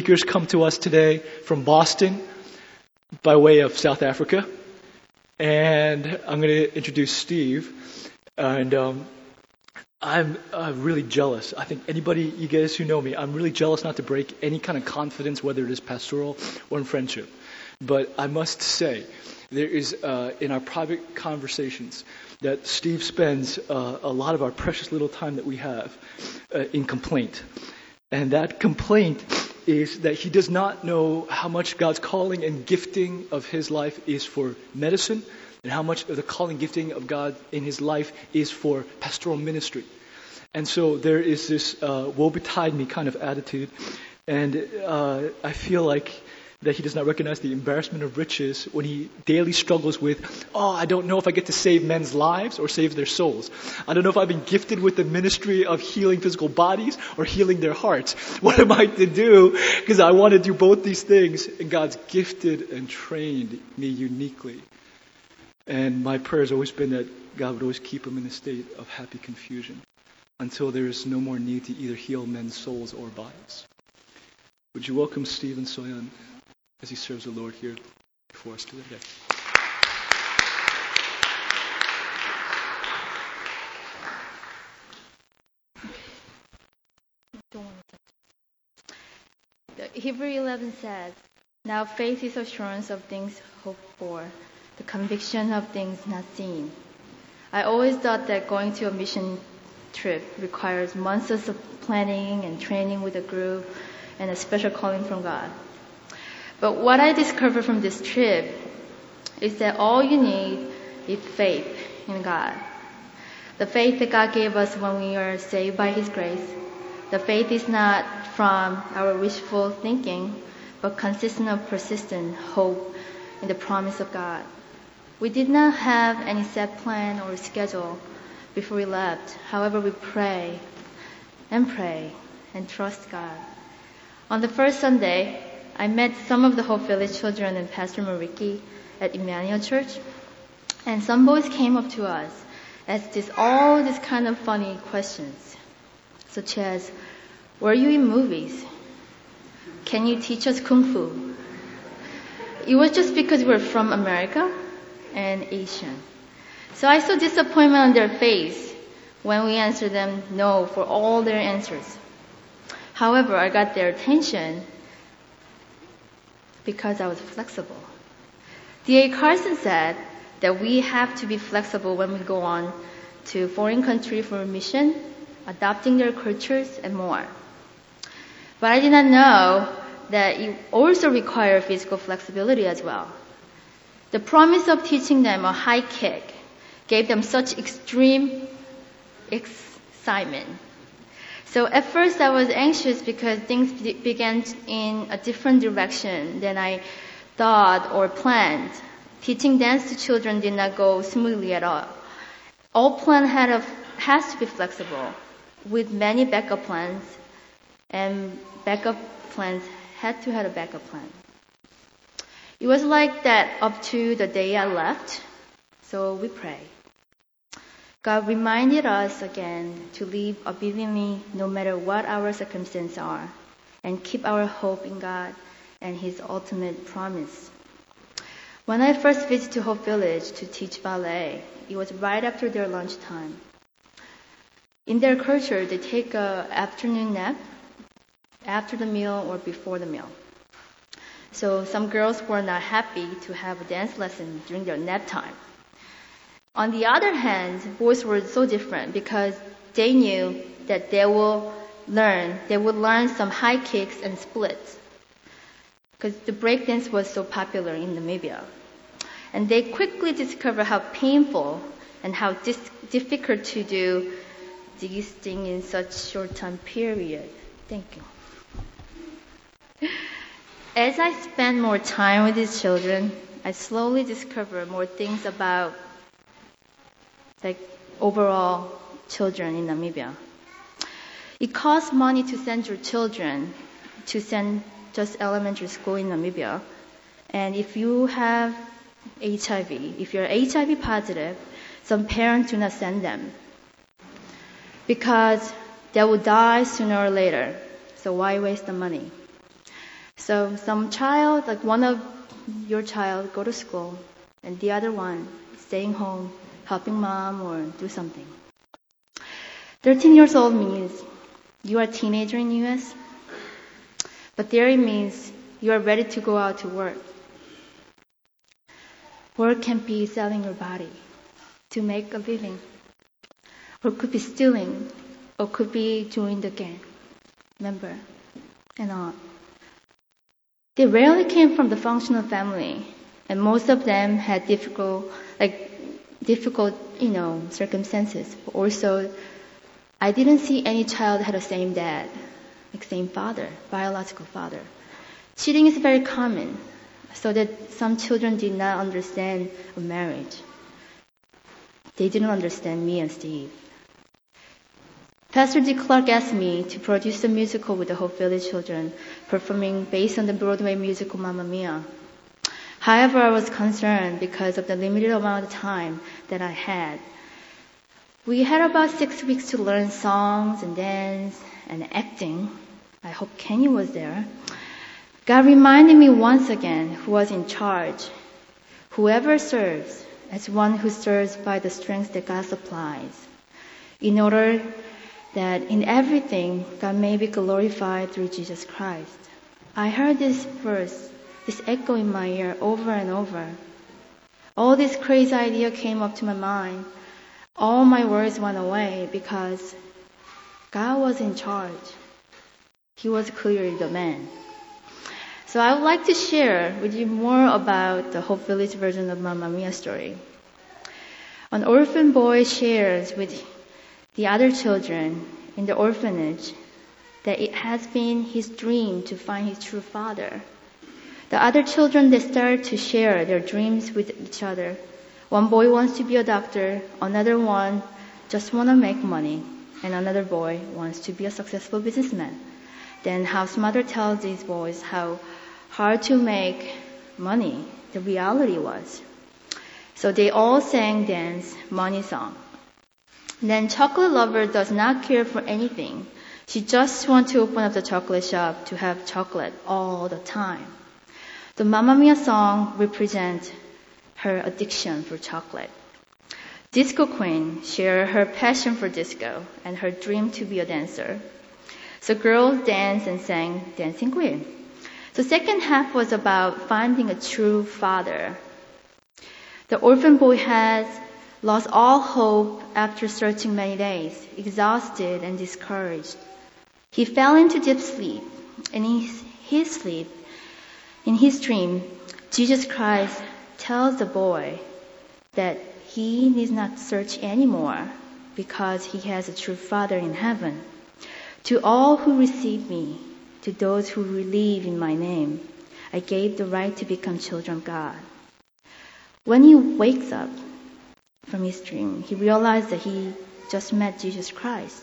speakers come to us today from Boston by way of South Africa. And I'm going to introduce Steve. And um, I'm uh, really jealous. I think anybody, you guys who know me, I'm really jealous not to break any kind of confidence, whether it is pastoral or in friendship. But I must say, there is, uh, in our private conversations, that Steve spends uh, a lot of our precious little time that we have uh, in complaint. And that complaint is that he does not know how much God's calling and gifting of his life is for medicine and how much of the calling gifting of God in his life is for pastoral ministry. And so there is this uh, woe betide me kind of attitude. And uh, I feel like that he does not recognize the embarrassment of riches when he daily struggles with, oh, I don't know if I get to save men's lives or save their souls. I don't know if I've been gifted with the ministry of healing physical bodies or healing their hearts. What am I to do? Because I want to do both these things, and God's gifted and trained me uniquely. And my prayer has always been that God would always keep him in a state of happy confusion until there is no more need to either heal men's souls or bodies. Would you welcome Stephen Soyan? As he serves the Lord here before us today. Hebrew 11 says, Now faith is assurance of things hoped for, the conviction of things not seen. I always thought that going to a mission trip requires months of planning and training with a group and a special calling from God. But what I discovered from this trip is that all you need is faith in God. The faith that God gave us when we are saved by His grace. The faith is not from our wishful thinking, but consistent of persistent hope in the promise of God. We did not have any set plan or schedule before we left. However, we pray and pray and trust God. On the first Sunday, I met some of the Hope Village children and Pastor Mariki at Emmanuel Church, and some boys came up to us asked this all these kind of funny questions, such as, "Were you in movies? Can you teach us kung fu?" It was just because we we're from America and Asian. So I saw disappointment on their face when we answered them no for all their answers. However, I got their attention because I was flexible. D.A. Carson said that we have to be flexible when we go on to foreign country for a mission, adopting their cultures and more. But I did not know that it also requires physical flexibility as well. The promise of teaching them a high kick gave them such extreme excitement so at first I was anxious because things began in a different direction than I thought or planned. Teaching dance to children did not go smoothly at all. All plan had a, has to be flexible with many backup plans and backup plans had to have a backup plan. It was like that up to the day I left, so we prayed. God reminded us again to live obediently no matter what our circumstances are and keep our hope in God and His ultimate promise. When I first visited Hope Village to teach ballet, it was right after their lunchtime. In their culture, they take an afternoon nap after the meal or before the meal. So some girls were not happy to have a dance lesson during their nap time. On the other hand, boys were so different because they knew that they will learn, they would learn some high kicks and splits. Because the breakdance was so popular in Namibia. And they quickly discovered how painful and how dis- difficult to do these things in such short time period. Thank you. As I spent more time with these children, I slowly discovered more things about like overall children in Namibia. It costs money to send your children to send just elementary school in Namibia. And if you have HIV, if you're HIV positive, some parents do not send them because they will die sooner or later. So why waste the money? So some child, like one of your child go to school and the other one staying home, helping mom or do something. 13 years old means you are a teenager in US, but there it means you are ready to go out to work. Work can be selling your body to make a living, or could be stealing, or could be joining the gang member, and on. They rarely came from the functional family, and most of them had difficult, like difficult, you know, circumstances. Also, I didn't see any child had the same dad, like same father, biological father. Cheating is very common, so that some children did not understand a marriage. They didn't understand me and Steve. Pastor D. Clark asked me to produce a musical with the Hope Village children, performing based on the Broadway musical Mamma Mia. However, I was concerned because of the limited amount of time that I had. We had about six weeks to learn songs and dance and acting. I hope Kenny was there. God reminded me once again who was in charge. Whoever serves as one who serves by the strength that God supplies. In order that in everything God may be glorified through Jesus Christ. I heard this verse, this echo in my ear over and over. All this crazy idea came up to my mind. All my words went away because God was in charge. He was clearly the man. So I would like to share with you more about the Hope Village version of Mamma Mia story. An orphan boy shares with the other children in the orphanage that it has been his dream to find his true father. The other children they start to share their dreams with each other. One boy wants to be a doctor, another one just want to make money, and another boy wants to be a successful businessman. Then house mother tells these boys how hard to make money the reality was. So they all sang dance money song. Then chocolate lover does not care for anything. She just wants to open up the chocolate shop to have chocolate all the time. The Mamma Mia song represents her addiction for chocolate. Disco Queen shared her passion for disco and her dream to be a dancer. So girls danced and sang Dancing Queen. The second half was about finding a true father. The orphan boy has lost all hope after searching many days, exhausted and discouraged. He fell into deep sleep. And in his, his sleep, in his dream, Jesus Christ tells the boy that he needs not search anymore because he has a true Father in heaven. To all who receive me, to those who believe in my name, I gave the right to become children of God. When he wakes up, from his dream. He realized that he just met Jesus Christ.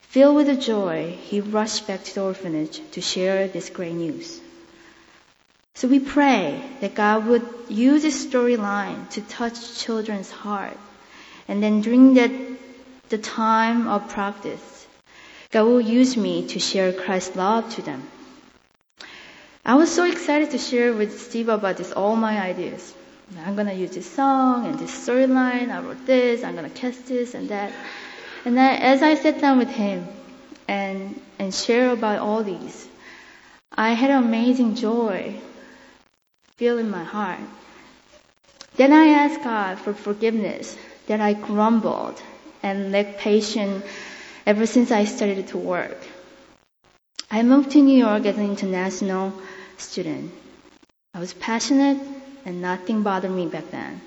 Filled with joy, he rushed back to the orphanage to share this great news. So we pray that God would use this storyline to touch children's heart. And then during that, the time of practice, God will use me to share Christ's love to them. I was so excited to share with Steve about this, all my ideas. I'm gonna use this song and this storyline. I wrote this. I'm gonna cast this and that. And then as I sat down with him and and share about all these, I had amazing joy feel in my heart. Then I asked God for forgiveness that I grumbled and lacked patience ever since I started to work. I moved to New York as an international student. I was passionate and nothing bothered me back then.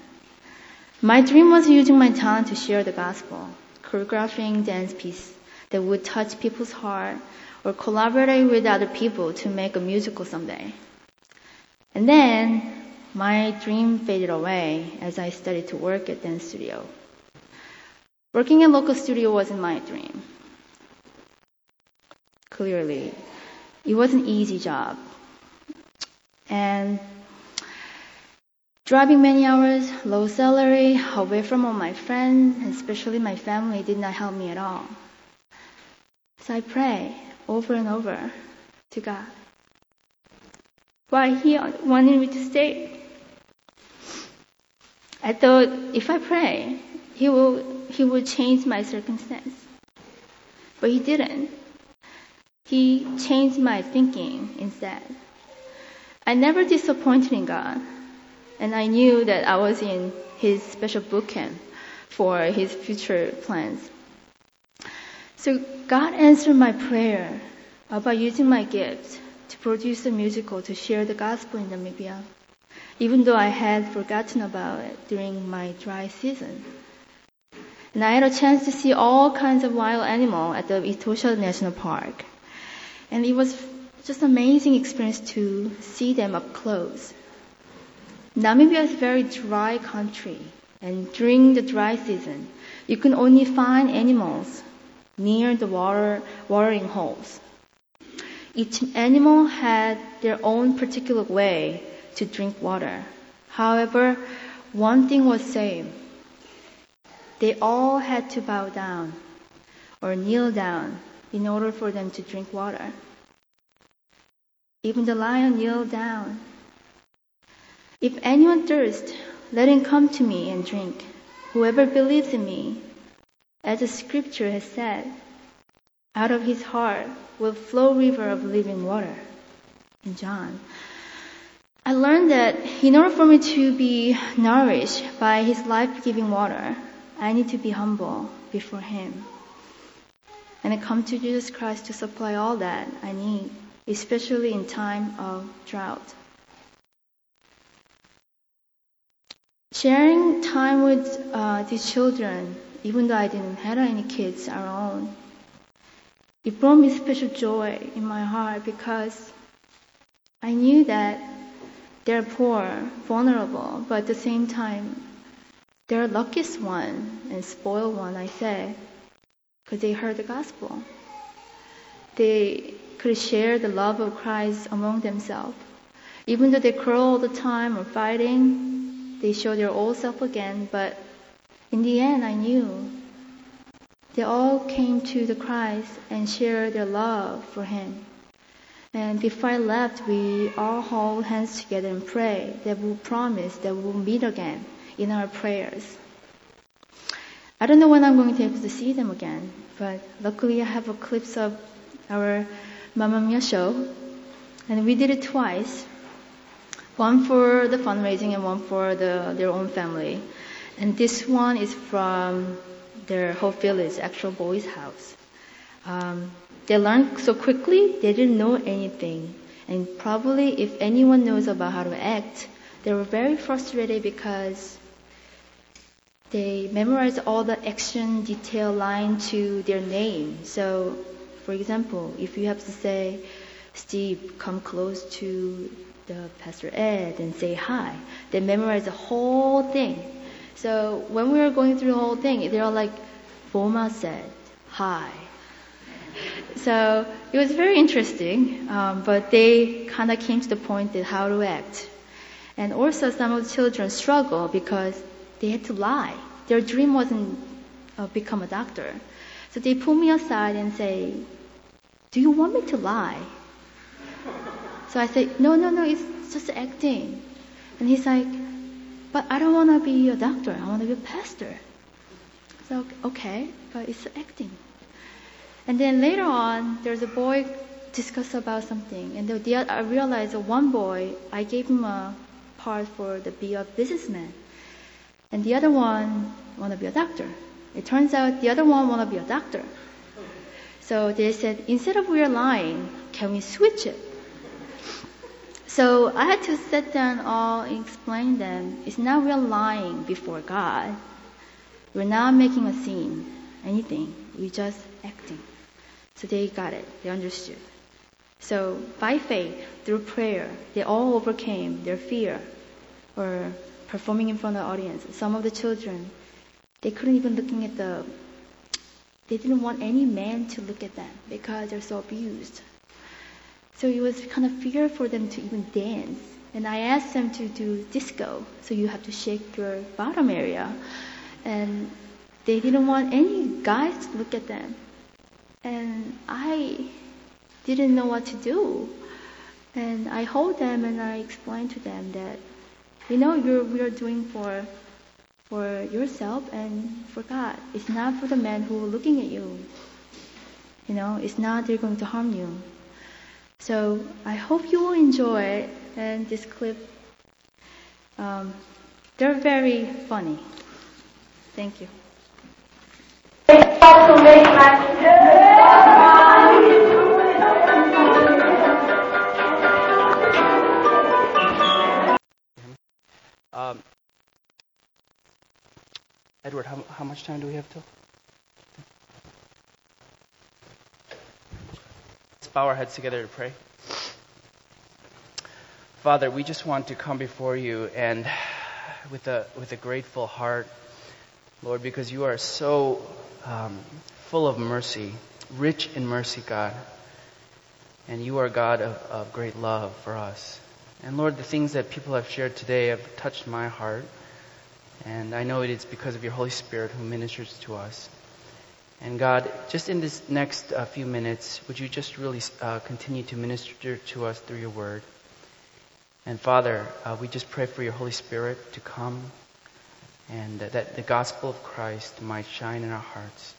My dream was using my talent to share the gospel, choreographing dance pieces that would touch people's heart or collaborating with other people to make a musical someday. And then my dream faded away as I started to work at dance studio. Working in local studio wasn't my dream. Clearly, it was an easy job. And Driving many hours, low salary, away from all my friends, especially my family, did not help me at all. So I pray over and over to God. Why he wanted me to stay. I thought if I pray, he will, he will change my circumstance. But he didn't. He changed my thinking instead. I never disappointed in God, and I knew that I was in His special camp for His future plans. So God answered my prayer about using my gifts to produce a musical to share the gospel in Namibia, even though I had forgotten about it during my dry season. And I had a chance to see all kinds of wild animals at the Etosha National Park. And it was just an amazing experience to see them up close. Namibia is a very dry country, and during the dry season, you can only find animals near the water watering holes. Each animal had their own particular way to drink water. However, one thing was same. They all had to bow down or kneel down in order for them to drink water. Even the lion kneeled down. If anyone thirsts, let him come to me and drink. Whoever believes in me, as the scripture has said, out of his heart will flow river of living water. In John. I learned that in order for me to be nourished by his life-giving water, I need to be humble before him. And I come to Jesus Christ to supply all that I need especially in time of drought. Sharing time with uh, these children, even though I didn't have any kids our own, it brought me special joy in my heart because I knew that they're poor, vulnerable, but at the same time, they're luckiest one and spoiled one, I say, because they heard the gospel. They could share the love of Christ among themselves. Even though they quarrel all the time or fighting, they show their old self again, but in the end, I knew they all came to the Christ and shared their love for Him. And before I left, we all hold hands together and pray that we'll promise that we'll meet again in our prayers. I don't know when I'm going to be able to see them again, but luckily I have a clips of our Mamma Mia show, and we did it twice. One for the fundraising and one for the, their own family. And this one is from their whole village, actual boys' house. Um, they learned so quickly, they didn't know anything. And probably if anyone knows about how to act, they were very frustrated because they memorized all the action detail line to their name. So for example, if you have to say, Steve, come close to the Pastor Ed and say hi, they memorize the whole thing. So when we were going through the whole thing, they're all like, Foma said, hi. So it was very interesting, um, but they kind of came to the point that how to act. And also some of the children struggle because they had to lie. Their dream wasn't uh, become a doctor. So they pull me aside and say, do you want me to lie? So I said, no, no, no, it's just acting. And he's like, but I don't want to be a doctor. I want to be a pastor. So, okay, but it's acting. And then later on, there's a boy discuss about something. And the, I realized one boy, I gave him a part for the be a businessman. And the other one want to be a doctor. It turns out the other one want to be a doctor. So they said, instead of we're lying, can we switch it? So I had to sit down all and explain them. It's not we're lying before God. We're not making a scene, anything. We're just acting. So they got it. They understood. So by faith, through prayer, they all overcame their fear or performing in front of the audience. Some of the children, they couldn't even looking at the, they didn't want any man to look at them because they're so abused. So it was kind of fear for them to even dance. And I asked them to do disco, so you have to shake your bottom area. And they didn't want any guys to look at them. And I didn't know what to do. And I hold them and I explain to them that, you know, you're, we are doing for, for yourself and for God. It's not for the men who are looking at you. You know, it's not they're going to harm you. So I hope you will enjoy. And this clip, um, they're very funny. Thank you. Um, Edward, how, how much time do we have till? Bow our heads together to pray. Father, we just want to come before you and with a with a grateful heart, Lord, because you are so um, full of mercy, rich in mercy, God, and you are God of, of great love for us. And Lord, the things that people have shared today have touched my heart. And I know it is because of your Holy Spirit who ministers to us. And God, just in this next uh, few minutes, would you just really uh, continue to minister to us through your word? And Father, uh, we just pray for your Holy Spirit to come and that the gospel of Christ might shine in our hearts,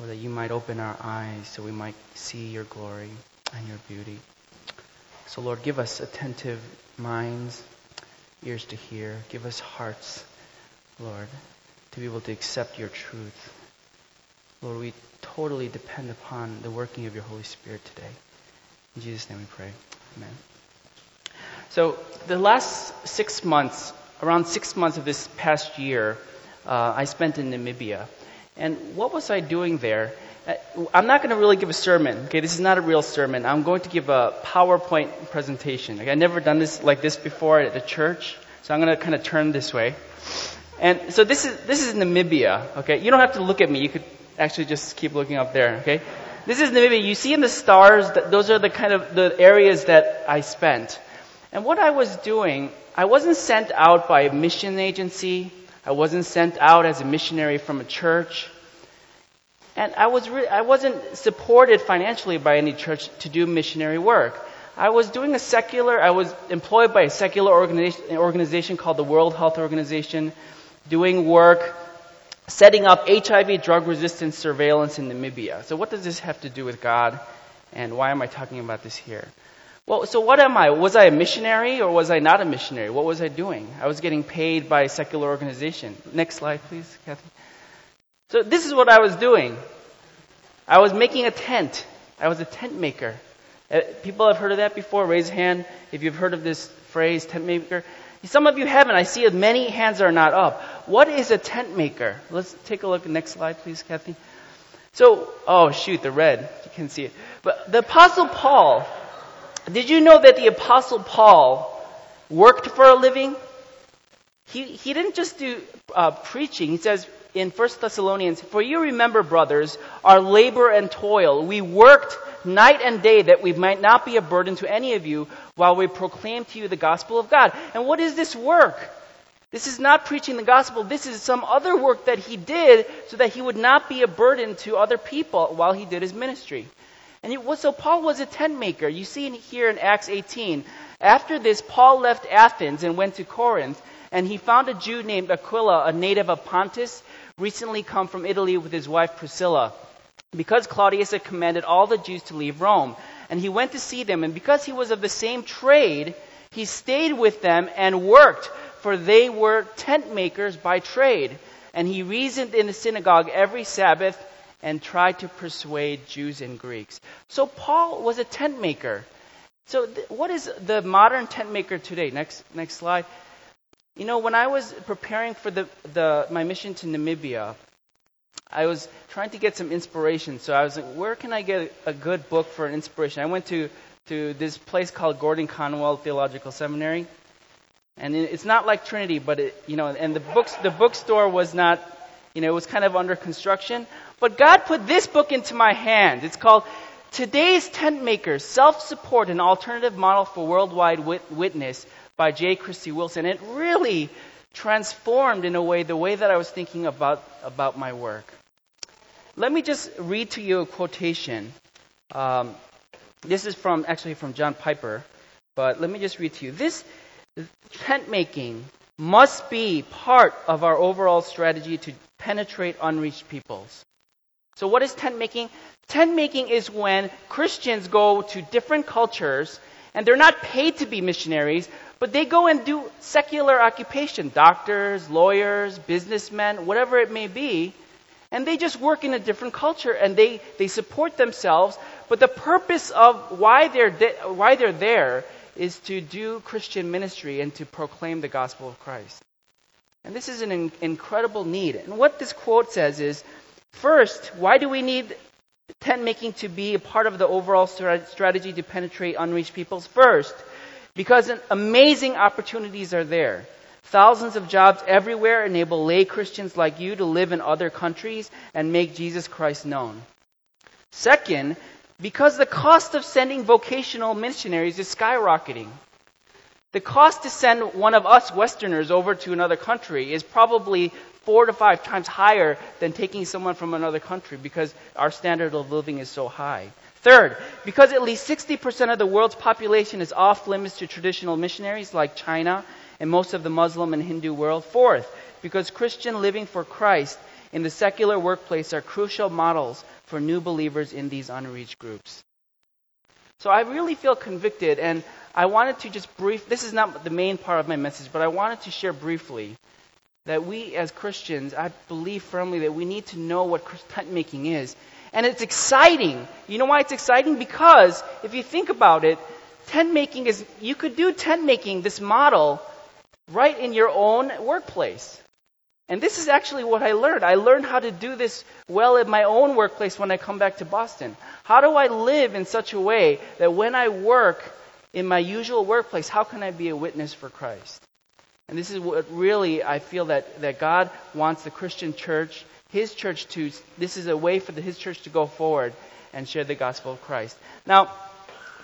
or that you might open our eyes so we might see your glory and your beauty. So, Lord, give us attentive minds, ears to hear. Give us hearts, Lord, to be able to accept your truth. Lord, we totally depend upon the working of your Holy Spirit today. In Jesus' name we pray. Amen. So, the last six months, around six months of this past year, uh, I spent in Namibia. And what was I doing there? Uh, I'm not going to really give a sermon. Okay, this is not a real sermon. I'm going to give a PowerPoint presentation. I've never done this like this before at a church, so I'm going to kind of turn this way. And so this is this is Namibia. Okay, you don't have to look at me. You could actually just keep looking up there. Okay, this is Namibia. You see in the stars those are the kind of the areas that I spent. And what I was doing, I wasn't sent out by a mission agency. I wasn't sent out as a missionary from a church. And I, was re- I wasn't supported financially by any church to do missionary work. I was doing a secular, I was employed by a secular organization, organization called the World Health Organization, doing work setting up HIV drug resistance surveillance in Namibia. So, what does this have to do with God? And why am I talking about this here? Well, so what am I? Was I a missionary or was I not a missionary? What was I doing? I was getting paid by a secular organization. Next slide, please, Kathy. So this is what I was doing. I was making a tent. I was a tent maker. Uh, people have heard of that before. Raise a hand if you've heard of this phrase, tent maker. Some of you haven't. I see many hands are not up. What is a tent maker? Let's take a look. At the next slide, please, Kathy. So, oh shoot, the red. You can see it. But the Apostle Paul, did you know that the Apostle Paul worked for a living? He, he didn't just do uh, preaching. He says in 1 Thessalonians, For you remember, brothers, our labor and toil. We worked night and day that we might not be a burden to any of you while we proclaim to you the gospel of God. And what is this work? This is not preaching the gospel. This is some other work that he did so that he would not be a burden to other people while he did his ministry. And was, so Paul was a tent maker. You see here in Acts 18. After this, Paul left Athens and went to Corinth, and he found a Jew named Aquila, a native of Pontus, recently come from Italy with his wife Priscilla. Because Claudius had commanded all the Jews to leave Rome. And he went to see them, and because he was of the same trade, he stayed with them and worked, for they were tent makers by trade. And he reasoned in the synagogue every Sabbath and tried to persuade Jews and Greeks. So Paul was a tent maker. So th- what is the modern tent maker today? Next, next slide. You know, when I was preparing for the, the, my mission to Namibia, I was trying to get some inspiration. So I was like, where can I get a good book for an inspiration? I went to, to this place called Gordon Conwell Theological Seminary. And it's not like Trinity, but it, you know, and the books, the bookstore was not, you know, it was kind of under construction. But God put this book into my hand. It's called Today's Tent Makers, Self-Support, an Alternative Model for Worldwide Witness by J. Christy Wilson. It really transformed in a way the way that I was thinking about, about my work. Let me just read to you a quotation. Um, this is from, actually from John Piper. but let me just read to you. This tent making must be part of our overall strategy to penetrate unreached peoples. So what is tent making? Tent making is when Christians go to different cultures and they're not paid to be missionaries, but they go and do secular occupation, doctors, lawyers, businessmen, whatever it may be, and they just work in a different culture and they, they support themselves. But the purpose of why they're, de- why they're there is to do Christian ministry and to proclaim the gospel of Christ. And this is an in- incredible need. And what this quote says is first, why do we need tent making to be a part of the overall strategy to penetrate unreached peoples? First, because amazing opportunities are there. Thousands of jobs everywhere enable lay Christians like you to live in other countries and make Jesus Christ known. Second, because the cost of sending vocational missionaries is skyrocketing. The cost to send one of us Westerners over to another country is probably four to five times higher than taking someone from another country because our standard of living is so high. Third, because at least 60% of the world's population is off limits to traditional missionaries like China and most of the Muslim and Hindu world. Fourth, because Christian living for Christ in the secular workplace are crucial models for new believers in these unreached groups. So I really feel convicted, and I wanted to just brief, this is not the main part of my message, but I wanted to share briefly that we as Christians, I believe firmly that we need to know what tent making is. And it's exciting. You know why it's exciting? Because if you think about it, tent making is, you could do tent making, this model, right in your own workplace. And this is actually what I learned. I learned how to do this well in my own workplace when I come back to Boston. How do I live in such a way that when I work in my usual workplace, how can I be a witness for Christ? And this is what really I feel that, that God wants the Christian church, His church to, this is a way for the, His church to go forward and share the gospel of Christ. Now,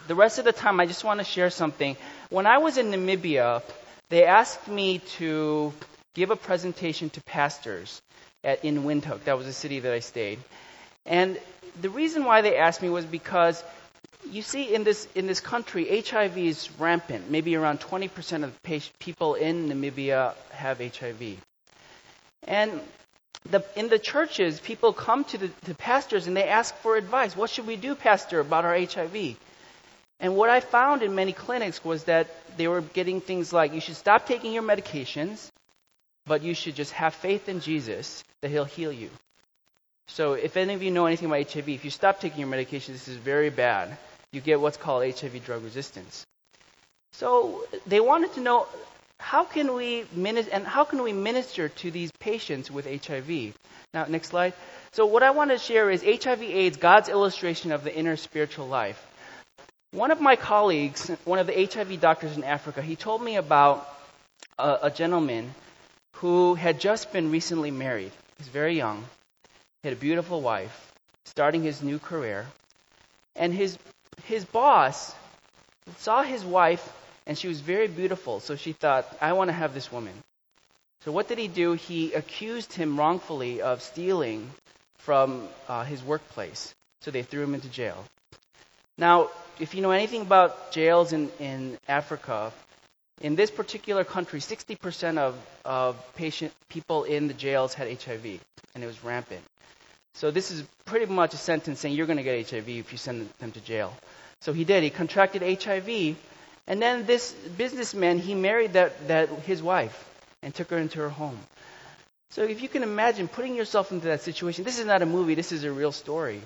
the rest of the time, I just want to share something. When I was in Namibia, they asked me to give a presentation to pastors at, in Windhoek. That was the city that I stayed. And the reason why they asked me was because you see in this in this country HIV is rampant. Maybe around 20% of the people in Namibia have HIV. And the, in the churches, people come to the to pastors and they ask for advice. What should we do, pastor, about our HIV? And what I found in many clinics was that they were getting things like you should stop taking your medications, but you should just have faith in Jesus that He'll heal you. So, if any of you know anything about HIV, if you stop taking your medications, this is very bad. You get what's called HIV drug resistance. So, they wanted to know how can we minister and how can we minister to these patients with HIV. Now, next slide. So, what I want to share is HIV/AIDS, God's illustration of the inner spiritual life. One of my colleagues, one of the HIV doctors in Africa, he told me about a, a gentleman who had just been recently married. He's very young. He had a beautiful wife, starting his new career. And his, his boss saw his wife, and she was very beautiful, so she thought, I want to have this woman. So what did he do? He accused him wrongfully of stealing from uh, his workplace. So they threw him into jail. Now, if you know anything about jails in, in Africa, in this particular country, 60% of, of patient people in the jails had HIV, and it was rampant. So this is pretty much a sentence saying you're going to get HIV if you send them to jail. So he did. He contracted HIV, and then this businessman he married that, that his wife and took her into her home. So if you can imagine putting yourself into that situation, this is not a movie. This is a real story.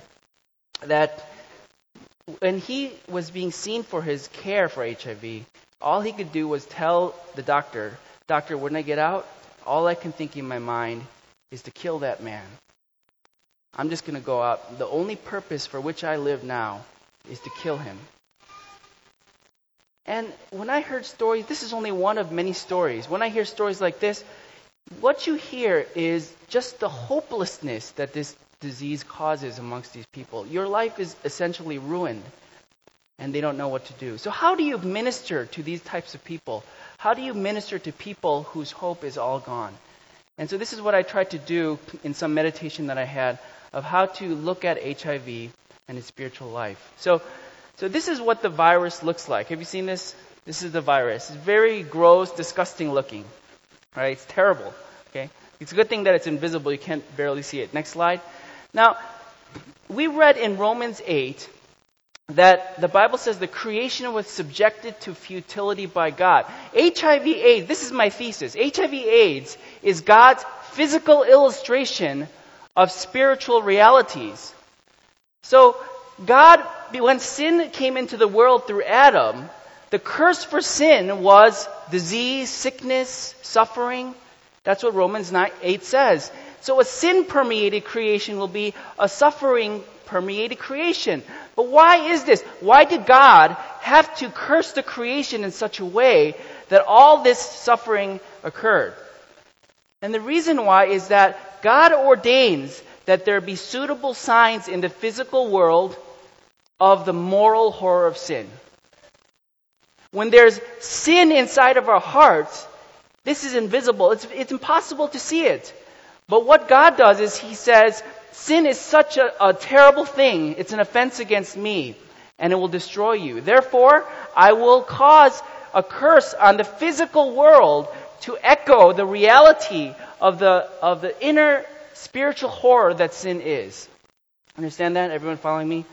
That when he was being seen for his care for HIV, all he could do was tell the doctor, Doctor, when I get out, all I can think in my mind is to kill that man. I'm just going to go out. The only purpose for which I live now is to kill him. And when I heard stories, this is only one of many stories. When I hear stories like this, what you hear is just the hopelessness that this disease causes amongst these people. Your life is essentially ruined and they don't know what to do. So, how do you minister to these types of people? How do you minister to people whose hope is all gone? And so, this is what I tried to do in some meditation that I had of how to look at HIV and its spiritual life. So, so this is what the virus looks like. Have you seen this? This is the virus. It's very gross, disgusting looking. Right? It's terrible. Okay? It's a good thing that it's invisible. You can't barely see it. Next slide. Now, we read in Romans 8 that the Bible says the creation was subjected to futility by God. HIV AIDS, this is my thesis. HIV AIDS is God's physical illustration of spiritual realities. So, God, when sin came into the world through Adam, the curse for sin was disease, sickness, suffering. That's what Romans 9, 8 says. So a sin permeated creation will be a suffering permeated creation. But why is this? Why did God have to curse the creation in such a way that all this suffering occurred? And the reason why is that God ordains that there be suitable signs in the physical world of the moral horror of sin. When there's sin inside of our hearts, this is invisible. It's, it's impossible to see it. But what God does is He says, sin is such a, a terrible thing. It's an offense against me, and it will destroy you. Therefore, I will cause a curse on the physical world to echo the reality of the, of the inner spiritual horror that sin is. Understand that? Everyone following me?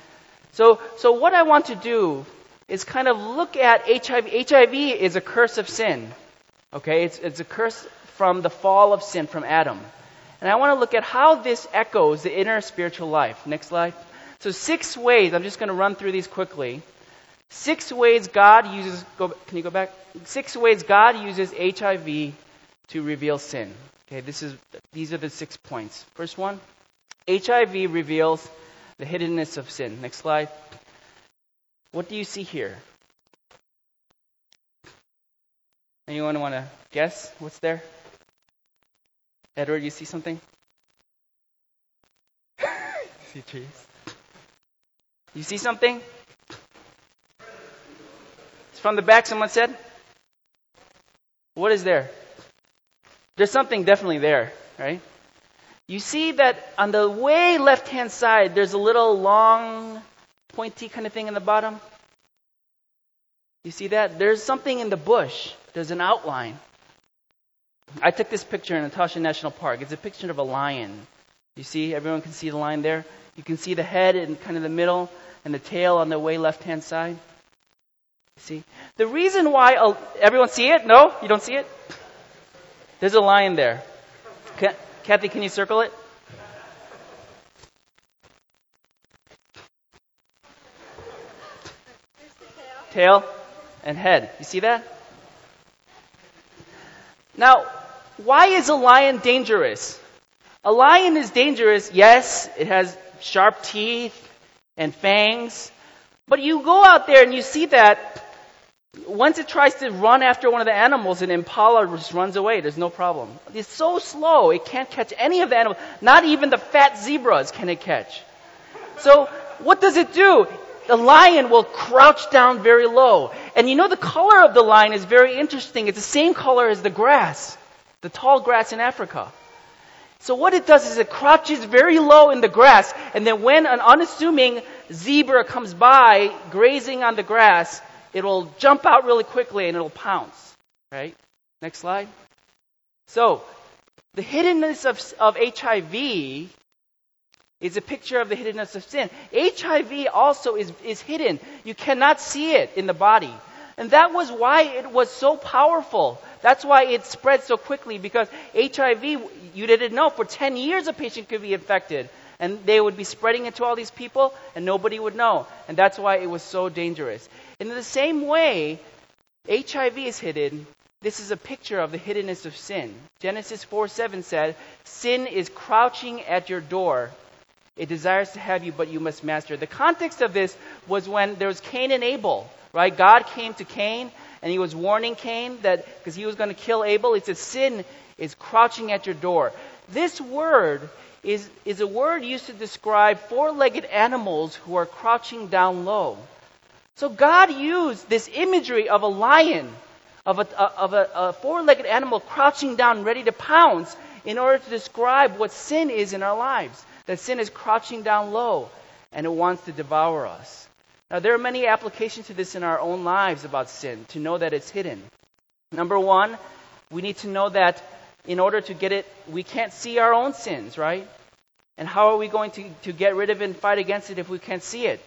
So, so what I want to do is kind of look at HIV. HIV is a curse of sin. Okay? It's, it's a curse from the fall of sin from Adam. And I want to look at how this echoes the inner spiritual life. Next slide. So six ways, I'm just going to run through these quickly. Six ways God uses, go, can you go back? Six ways God uses HIV to reveal sin. Okay, this is, these are the six points. First one, HIV reveals the hiddenness of sin. Next slide. What do you see here? Anyone want to guess what's there? Edward, you see something? see trees? You see something? It's from the back, someone said? What is there? There's something definitely there, right? You see that on the way left hand side, there's a little long, pointy kind of thing in the bottom. You see that? There's something in the bush. There's an outline. I took this picture in Etosha National Park. It's a picture of a lion. You see, everyone can see the lion there. You can see the head in kind of the middle and the tail on the way left hand side. You see? The reason why, uh, everyone see it? No? You don't see it? There's a lion there. Kathy, can you circle it? Tail and head. You see that? Now, why is a lion dangerous? A lion is dangerous, yes, it has sharp teeth and fangs, but you go out there and you see that once it tries to run after one of the animals, an impala just runs away. There's no problem. It's so slow, it can't catch any of the animals. Not even the fat zebras can it catch. So, what does it do? The lion will crouch down very low. And you know the color of the lion is very interesting. It's the same color as the grass, the tall grass in Africa. So what it does is it crouches very low in the grass, and then when an unassuming zebra comes by grazing on the grass, it'll jump out really quickly and it'll pounce. Right? Next slide. So, the hiddenness of, of HIV is a picture of the hiddenness of sin. HIV also is, is hidden. You cannot see it in the body. And that was why it was so powerful. That's why it spread so quickly because HIV, you didn't know, for 10 years a patient could be infected. And they would be spreading it to all these people and nobody would know. And that's why it was so dangerous. In the same way, HIV is hidden. This is a picture of the hiddenness of sin. Genesis 4 7 said, Sin is crouching at your door. It desires to have you, but you must master. The context of this was when there was Cain and Abel, right? God came to Cain and he was warning Cain that because he was going to kill Abel, he said, Sin is crouching at your door. This word is, is a word used to describe four legged animals who are crouching down low. So God used this imagery of a lion, of a, of a, a four legged animal crouching down ready to pounce in order to describe what sin is in our lives. That sin is crouching down low and it wants to devour us. Now, there are many applications to this in our own lives about sin, to know that it's hidden. Number one, we need to know that in order to get it, we can't see our own sins, right? And how are we going to, to get rid of it and fight against it if we can't see it?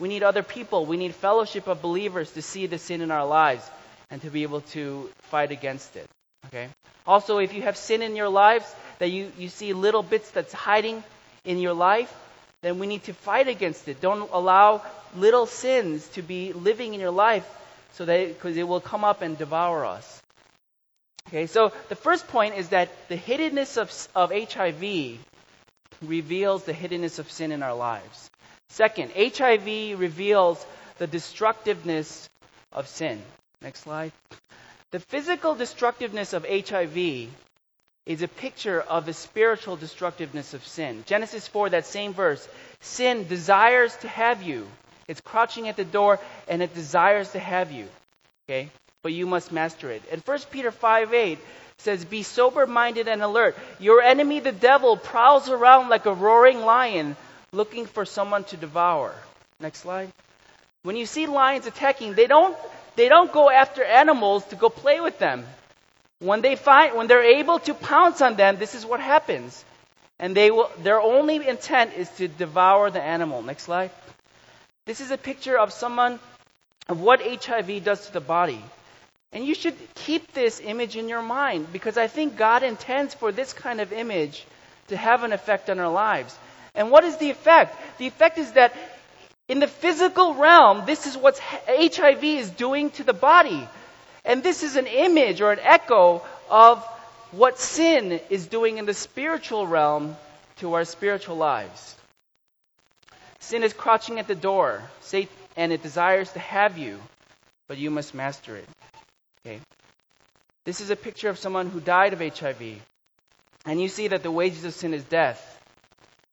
We need other people. We need fellowship of believers to see the sin in our lives and to be able to fight against it. Okay? Also, if you have sin in your lives that you, you see little bits that's hiding in your life, then we need to fight against it. Don't allow little sins to be living in your life so that because it will come up and devour us. Okay, so the first point is that the hiddenness of, of HIV reveals the hiddenness of sin in our lives. Second, HIV reveals the destructiveness of sin. Next slide. The physical destructiveness of HIV is a picture of the spiritual destructiveness of sin. Genesis 4, that same verse. Sin desires to have you. It's crouching at the door and it desires to have you. Okay? But you must master it. And 1 Peter 5 8 says, Be sober minded and alert. Your enemy, the devil, prowls around like a roaring lion looking for someone to devour. Next slide. When you see lions attacking, they don't, they don't go after animals to go play with them. When they find, when they're able to pounce on them, this is what happens. And they will, their only intent is to devour the animal. Next slide. This is a picture of someone, of what HIV does to the body. And you should keep this image in your mind because I think God intends for this kind of image to have an effect on our lives. And what is the effect? The effect is that in the physical realm, this is what HIV is doing to the body. And this is an image or an echo of what sin is doing in the spiritual realm to our spiritual lives. Sin is crouching at the door, and it desires to have you, but you must master it. Okay? This is a picture of someone who died of HIV. And you see that the wages of sin is death.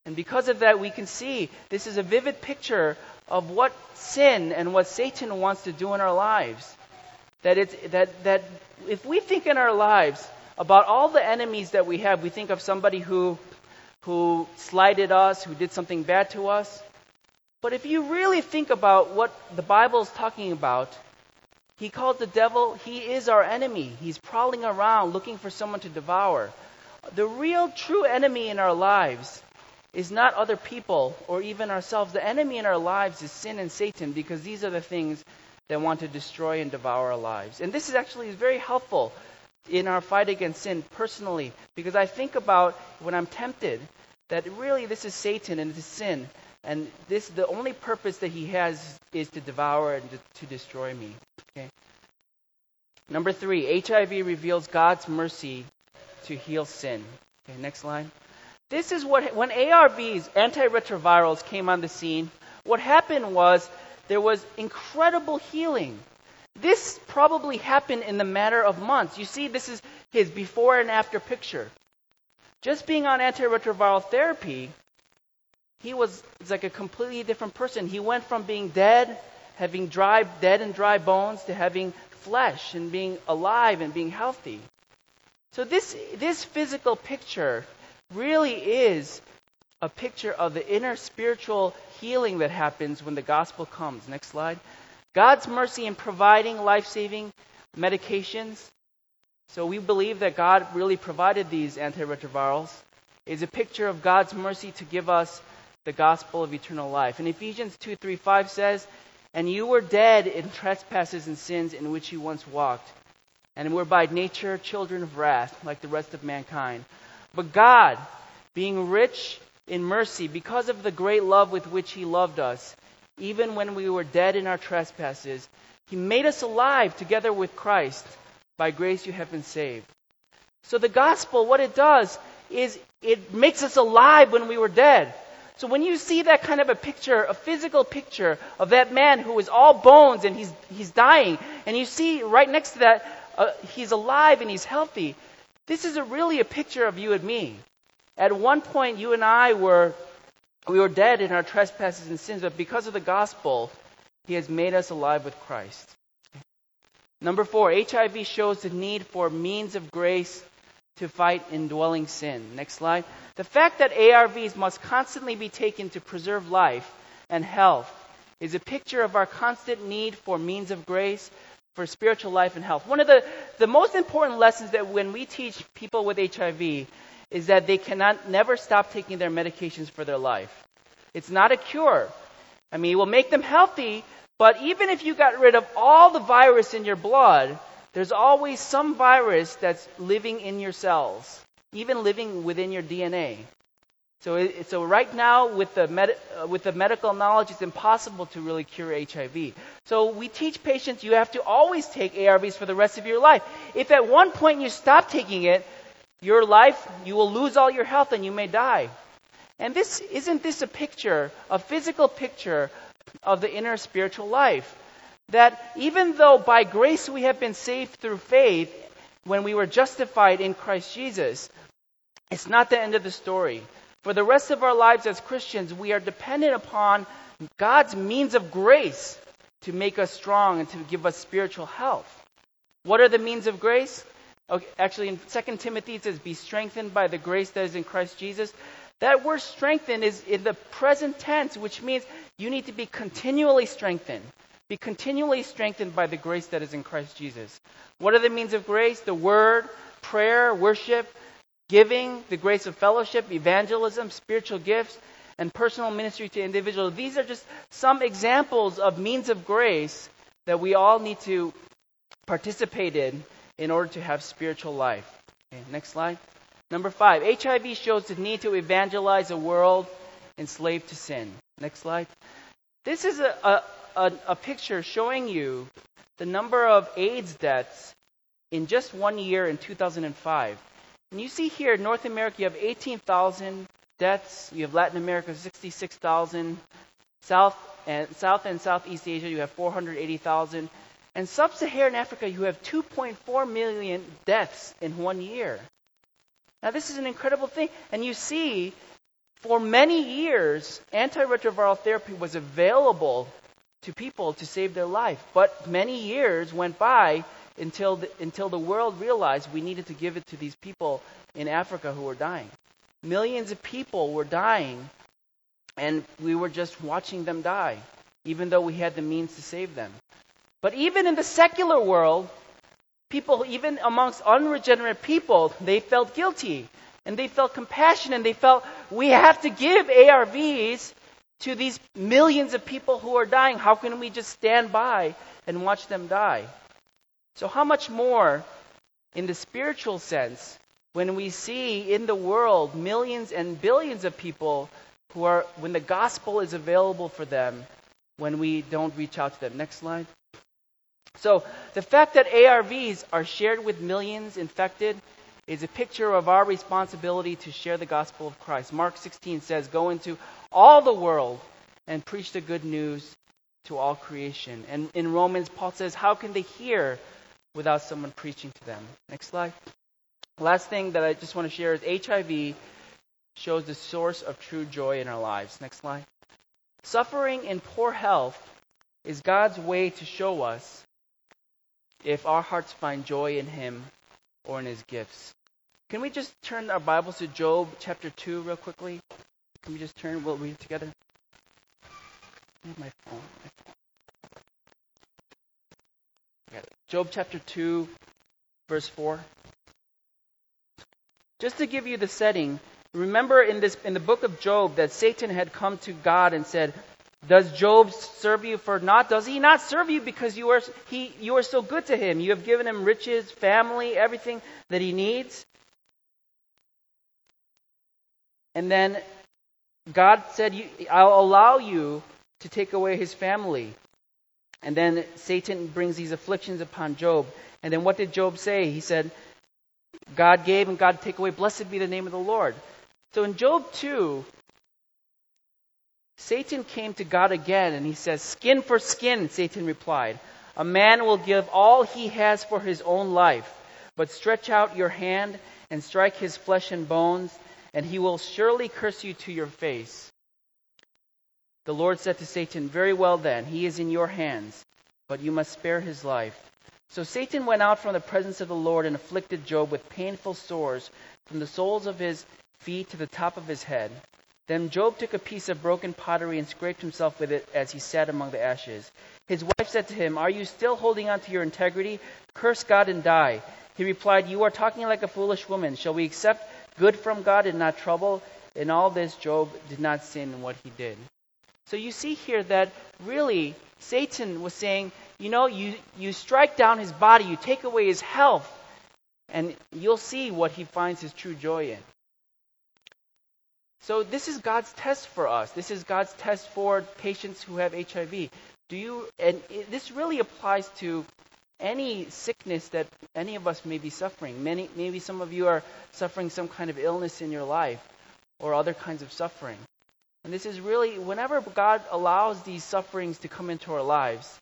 And because of that, we can see this is a vivid picture of what sin and what Satan wants to do in our lives. That, it's, that, that if we think in our lives about all the enemies that we have, we think of somebody who, who slighted us, who did something bad to us. But if you really think about what the Bible is talking about, he called the devil, he is our enemy. He's prowling around looking for someone to devour. The real true enemy in our lives is not other people or even ourselves. The enemy in our lives is sin and Satan because these are the things that want to destroy and devour our lives. And this is actually very helpful in our fight against sin personally because I think about when I'm tempted that really this is Satan and it's sin. And this the only purpose that he has is to devour and to, to destroy me. Okay. Number three, HIV reveals God's mercy to heal sin. Okay, next line. This is what when ARVs, antiretrovirals, came on the scene. What happened was there was incredible healing. This probably happened in the matter of months. You see, this is his before and after picture. Just being on antiretroviral therapy, he was like a completely different person. He went from being dead, having dry, dead and dry bones, to having flesh and being alive and being healthy. So this, this physical picture really is a picture of the inner spiritual healing that happens when the gospel comes. Next slide. God's mercy in providing life saving medications. So we believe that God really provided these antiretrovirals. Is a picture of God's mercy to give us the gospel of eternal life. And Ephesians 2 3 5 says, And you were dead in trespasses and sins in which you once walked, and were by nature children of wrath, like the rest of mankind. But God, being rich in mercy, because of the great love with which He loved us, even when we were dead in our trespasses, He made us alive together with Christ. By grace you have been saved. So the gospel, what it does is it makes us alive when we were dead. So when you see that kind of a picture, a physical picture of that man who is all bones and he's, he's dying, and you see right next to that, uh, he's alive and he's healthy, this is a, really a picture of you and me. At one point, you and I were, we were dead in our trespasses and sins, but because of the gospel, he has made us alive with Christ. Number four, HIV shows the need for means of grace to fight indwelling sin. Next slide. The fact that ARVs must constantly be taken to preserve life and health is a picture of our constant need for means of grace, for spiritual life and health. One of the, the most important lessons that when we teach people with HIV is that they cannot never stop taking their medications for their life. It's not a cure. I mean, it will make them healthy, but even if you got rid of all the virus in your blood, there's always some virus that's living in your cells, even living within your DNA. So, it, so right now, with the, med, uh, with the medical knowledge, it's impossible to really cure HIV. So we teach patients you have to always take ARVs for the rest of your life. If at one point you stop taking it, your life, you will lose all your health and you may die. And this isn't this a picture, a physical picture of the inner spiritual life? That even though by grace we have been saved through faith, when we were justified in Christ Jesus, it's not the end of the story. For the rest of our lives as Christians, we are dependent upon God's means of grace to make us strong and to give us spiritual health. What are the means of grace? Okay, actually, in 2 Timothy it says, Be strengthened by the grace that is in Christ Jesus. That word strengthened is in the present tense, which means you need to be continually strengthened. Be continually strengthened by the grace that is in Christ Jesus. What are the means of grace? The word, prayer, worship, giving, the grace of fellowship, evangelism, spiritual gifts, and personal ministry to individuals. These are just some examples of means of grace that we all need to participate in in order to have spiritual life. Okay, next slide. Number five, HIV shows the need to evangelize a world enslaved to sin. Next slide. This is a, a, a, a picture showing you the number of AIDS deaths in just one year in 2005. And you see here, North America, you have 18,000 deaths. You have Latin America, 66,000. South and South and Southeast Asia, you have 480,000. And sub-Saharan Africa, you have 2.4 million deaths in one year. Now, this is an incredible thing. And you see, for many years, antiretroviral therapy was available to people to save their life. But many years went by until the, until the world realized we needed to give it to these people in Africa who were dying. Millions of people were dying, and we were just watching them die, even though we had the means to save them. But even in the secular world, people, even amongst unregenerate people, they felt guilty and they felt compassion and they felt we have to give ARVs to these millions of people who are dying. How can we just stand by and watch them die? So, how much more in the spiritual sense when we see in the world millions and billions of people who are, when the gospel is available for them, when we don't reach out to them? Next slide. So, the fact that ARVs are shared with millions infected is a picture of our responsibility to share the gospel of Christ. Mark 16 says, Go into all the world and preach the good news to all creation. And in Romans, Paul says, How can they hear without someone preaching to them? Next slide. Last thing that I just want to share is HIV shows the source of true joy in our lives. Next slide. Suffering in poor health is God's way to show us if our hearts find joy in Him or in His gifts. Can we just turn our Bibles to Job chapter 2 real quickly? Can we just turn? We'll read it together. My phone. My phone. Job chapter 2, verse 4. Just to give you the setting, remember in this in the book of Job that Satan had come to God and said, does Job serve you for naught? Does he not serve you because you are, he, you are so good to him? You have given him riches, family, everything that he needs. And then God said, I'll allow you to take away his family. And then Satan brings these afflictions upon Job. And then what did Job say? He said, God gave and God take away. Blessed be the name of the Lord. So in Job 2, Satan came to God again and he says, Skin for skin, Satan replied. A man will give all he has for his own life, but stretch out your hand and strike his flesh and bones, and he will surely curse you to your face. The Lord said to Satan, Very well then, he is in your hands, but you must spare his life. So Satan went out from the presence of the Lord and afflicted Job with painful sores from the soles of his feet to the top of his head. Then Job took a piece of broken pottery and scraped himself with it as he sat among the ashes. His wife said to him, Are you still holding on to your integrity? Curse God and die. He replied, You are talking like a foolish woman. Shall we accept good from God and not trouble? In all this, Job did not sin in what he did. So you see here that really Satan was saying, You know, you, you strike down his body, you take away his health, and you'll see what he finds his true joy in. So this is God's test for us. This is God's test for patients who have HIV. Do you and this really applies to any sickness that any of us may be suffering. Many maybe some of you are suffering some kind of illness in your life or other kinds of suffering. And this is really whenever God allows these sufferings to come into our lives,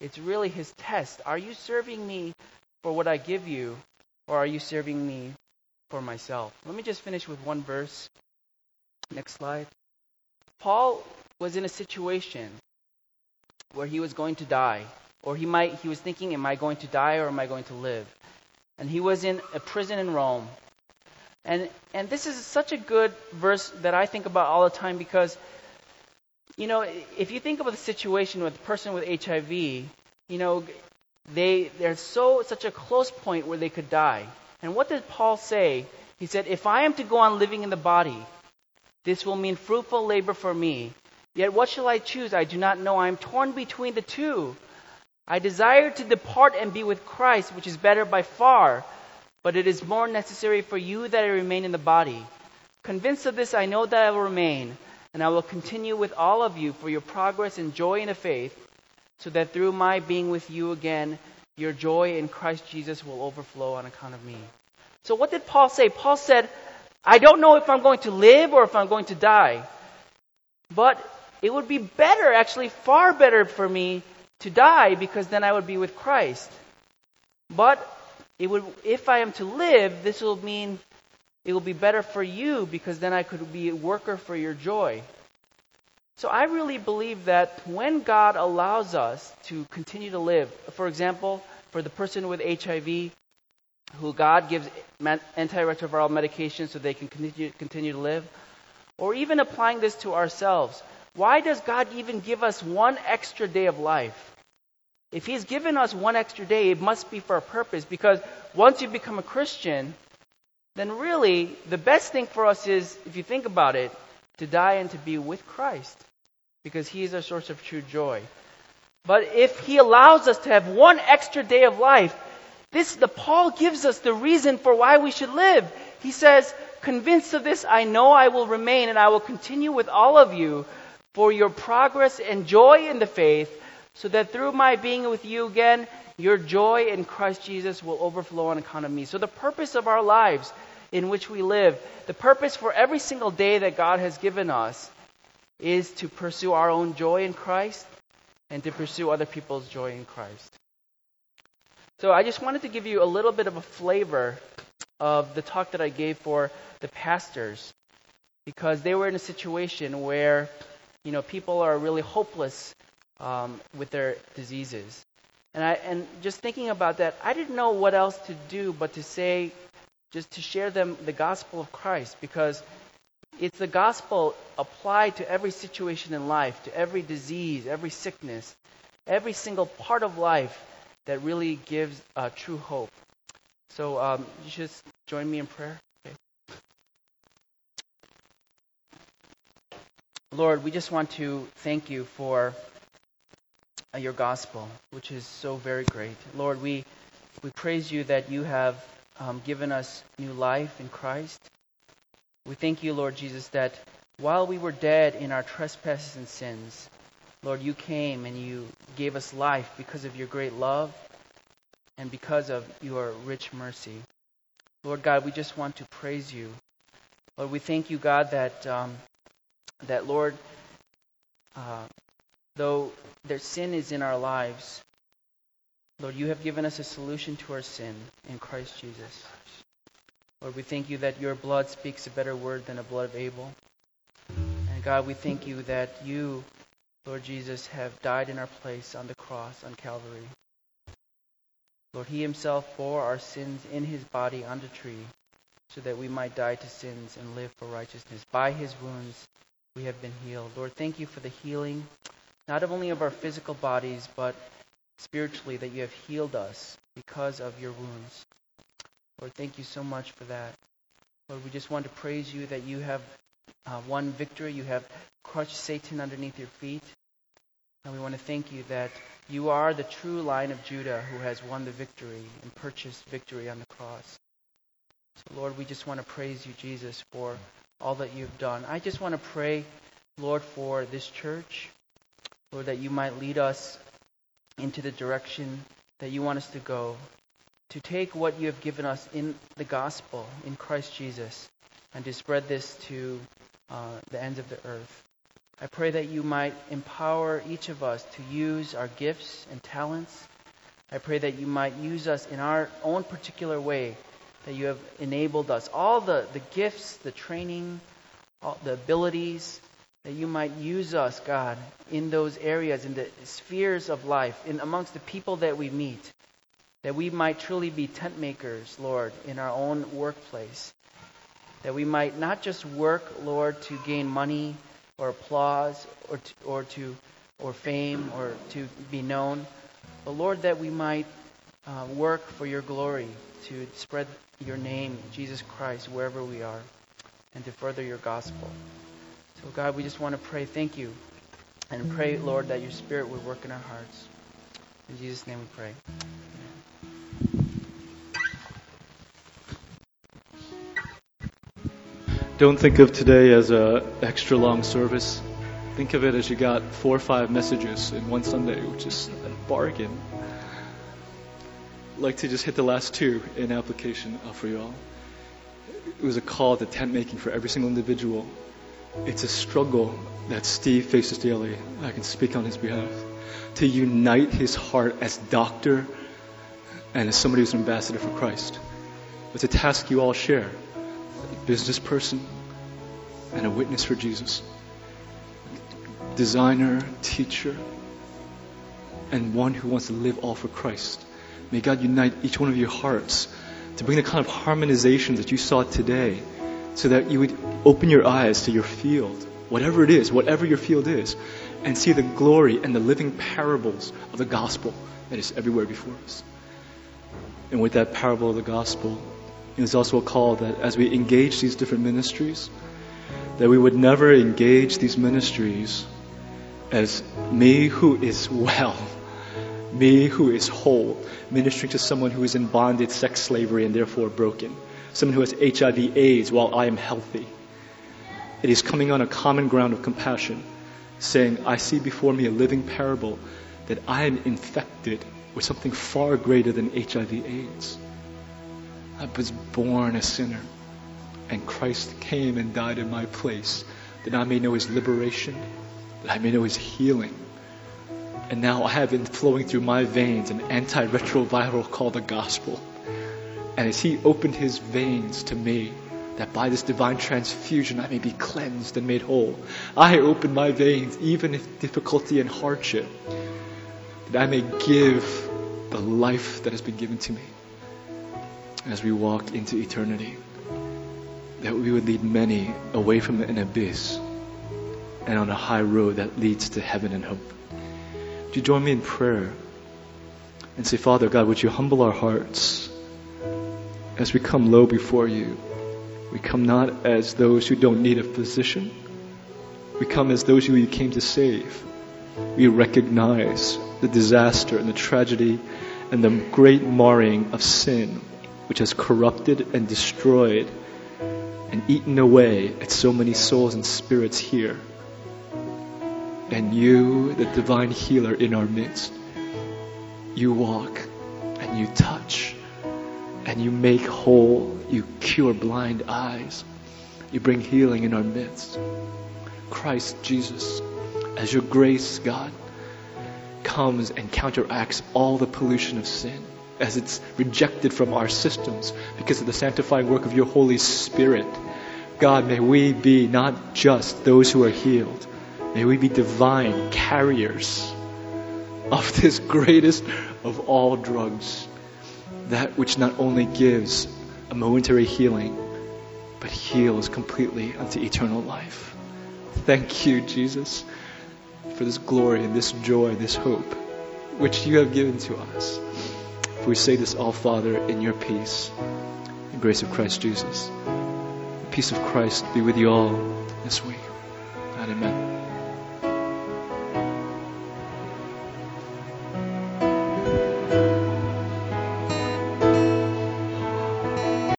it's really his test. Are you serving me for what I give you or are you serving me for myself? Let me just finish with one verse Next slide. Paul was in a situation where he was going to die, or he might he was thinking, am I going to die or am I going to live? And he was in a prison in Rome. And and this is such a good verse that I think about all the time because you know, if you think about the situation with a person with HIV, you know, they they're so such a close point where they could die. And what did Paul say? He said, if I am to go on living in the body, this will mean fruitful labor for me. Yet what shall I choose? I do not know. I am torn between the two. I desire to depart and be with Christ, which is better by far, but it is more necessary for you that I remain in the body. Convinced of this, I know that I will remain, and I will continue with all of you for your progress and joy in the faith, so that through my being with you again, your joy in Christ Jesus will overflow on account of me. So what did Paul say? Paul said, I don't know if I'm going to live or if I'm going to die. But it would be better, actually far better for me to die because then I would be with Christ. But it would, if I am to live, this will mean it will be better for you because then I could be a worker for your joy. So I really believe that when God allows us to continue to live, for example, for the person with HIV, who God gives antiretroviral medication so they can continue, continue to live, or even applying this to ourselves. Why does God even give us one extra day of life? If He's given us one extra day, it must be for a purpose because once you become a Christian, then really the best thing for us is, if you think about it, to die and to be with Christ because He is our source of true joy. But if He allows us to have one extra day of life, this, the Paul gives us the reason for why we should live. He says, convinced of this, I know I will remain and I will continue with all of you for your progress and joy in the faith, so that through my being with you again, your joy in Christ Jesus will overflow on account of me. So the purpose of our lives in which we live, the purpose for every single day that God has given us is to pursue our own joy in Christ and to pursue other people's joy in Christ. So I just wanted to give you a little bit of a flavor of the talk that I gave for the pastors because they were in a situation where, you know, people are really hopeless um, with their diseases. And I and just thinking about that, I didn't know what else to do but to say, just to share them the gospel of Christ because it's the gospel applied to every situation in life, to every disease, every sickness, every single part of life that really gives uh, true hope. So um, you just join me in prayer. Okay. Lord, we just want to thank you for your gospel, which is so very great. Lord, we we praise you that you have um, given us new life in Christ. We thank you, Lord Jesus, that while we were dead in our trespasses and sins, Lord, you came and you gave us life because of your great love and because of your rich mercy. Lord God, we just want to praise you. Lord, we thank you, God, that um, that Lord, uh, though their sin is in our lives, Lord, you have given us a solution to our sin in Christ Jesus. Lord, we thank you that your blood speaks a better word than the blood of Abel. And God, we thank you that you Lord Jesus, have died in our place on the cross on Calvary. Lord, He Himself bore our sins in His body on the tree so that we might die to sins and live for righteousness. By His wounds we have been healed. Lord, thank you for the healing, not only of our physical bodies, but spiritually, that you have healed us because of your wounds. Lord, thank you so much for that. Lord, we just want to praise you that you have uh, won victory. You have crushed Satan underneath your feet. And we want to thank you that you are the true Lion of Judah who has won the victory and purchased victory on the cross. So, Lord, we just want to praise you, Jesus, for all that you've done. I just want to pray, Lord, for this church. Lord, that you might lead us into the direction that you want us to go, to take what you have given us in the gospel, in Christ Jesus, and to spread this to uh, the ends of the earth. I pray that you might empower each of us to use our gifts and talents. I pray that you might use us in our own particular way, that you have enabled us. All the, the gifts, the training, all the abilities, that you might use us, God, in those areas, in the spheres of life, in amongst the people that we meet, that we might truly be tent makers, Lord, in our own workplace. That we might not just work, Lord, to gain money or applause or to, or to or fame or to be known, but Lord, that we might uh, work for your glory to spread your name, Jesus Christ, wherever we are, and to further your gospel. So, God, we just want to pray thank you and pray, Lord, that your Spirit would work in our hearts. In Jesus' name we pray. Don't think of today as a extra long service. Think of it as you got four or five messages in one Sunday, which is a bargain. I'd like to just hit the last two in application uh, for you all. It was a call to tent making for every single individual. It's a struggle that Steve faces daily. I can speak on his behalf. To unite his heart as doctor and as somebody who's an ambassador for Christ. It's a task you all share a business person, and a witness for Jesus. Designer, teacher, and one who wants to live all for Christ. May God unite each one of your hearts to bring the kind of harmonization that you saw today so that you would open your eyes to your field, whatever it is, whatever your field is, and see the glory and the living parables of the gospel that is everywhere before us. And with that parable of the gospel, it is also a call that as we engage these different ministries, that we would never engage these ministries as me who is well, me who is whole, ministering to someone who is in bondage, sex slavery, and therefore broken, someone who has HIV AIDS while I am healthy. It is coming on a common ground of compassion, saying, I see before me a living parable that I am infected with something far greater than HIV AIDS. I was born a sinner, and Christ came and died in my place that I may know his liberation, that I may know his healing. And now I have in flowing through my veins an antiretroviral called the gospel. And as he opened his veins to me, that by this divine transfusion I may be cleansed and made whole. I open my veins, even in difficulty and hardship, that I may give the life that has been given to me as we walk into eternity. That we would lead many away from an abyss and on a high road that leads to heaven and hope. Would you join me in prayer and say, Father God, would you humble our hearts as we come low before you? We come not as those who don't need a physician. We come as those who you came to save. We recognize the disaster and the tragedy and the great marring of sin which has corrupted and destroyed and eaten away at so many souls and spirits here. And you, the divine healer in our midst, you walk and you touch and you make whole, you cure blind eyes, you bring healing in our midst. Christ Jesus, as your grace, God, comes and counteracts all the pollution of sin as it's rejected from our systems because of the sanctifying work of your Holy Spirit. God, may we be not just those who are healed, may we be divine carriers of this greatest of all drugs, that which not only gives a momentary healing, but heals completely unto eternal life. Thank you, Jesus, for this glory and this joy, this hope, which you have given to us. For we say this all, Father, in your peace, the grace of Christ Jesus. The peace of Christ be with you all this week.